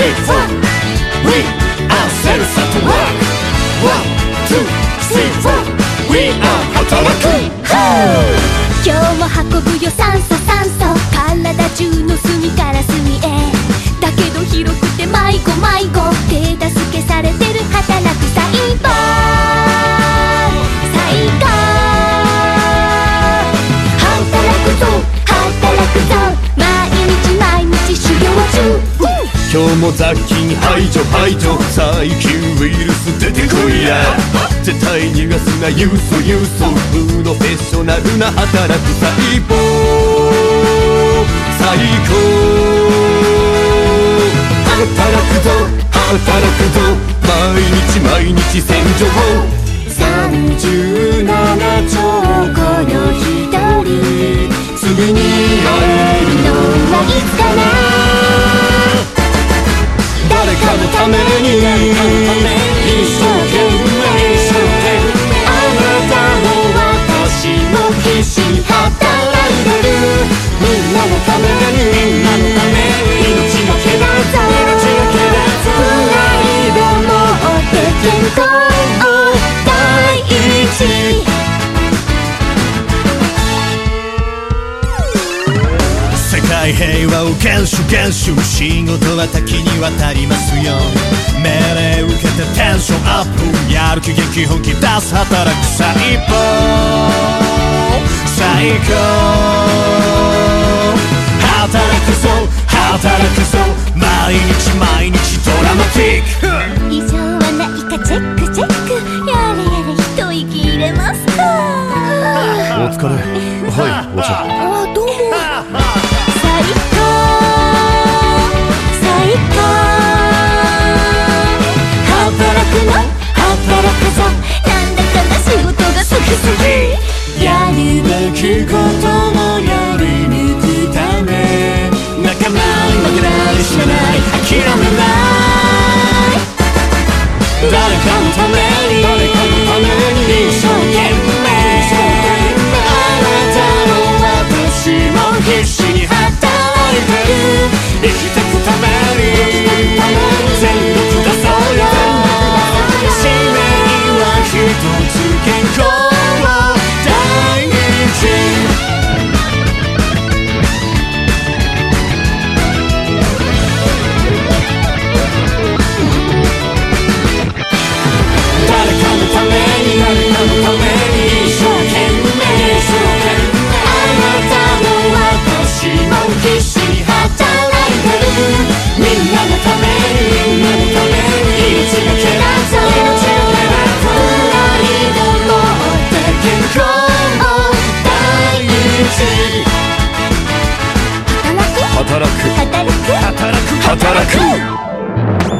six, four. We are cells at work. One, two, three, four. We are 働く。今日も運ぶよ酸素酸素。体中の隅から排除排除細菌ウイルス出てこいや絶対逃がすなユーソユーソプロフェッショナルな働く細胞最高働くぞ働くぞ毎日毎日洗浄37世界平和を厳守厳守仕事は多岐にわたりますよ。命令受けてテンションアップやる気元気本気出す働く細胞最高。働くぞ。働くぞ。毎日毎日ドラマティック。異常はないかチェックチェック。やれやれ一息入れますか。お疲れ。はいお茶くの働くぞなんだかんだ仕事が好きすぎやるべきこともやり抜くため。仲間に負けない死なない。諦め一つ働く。働く。働く。働く。働く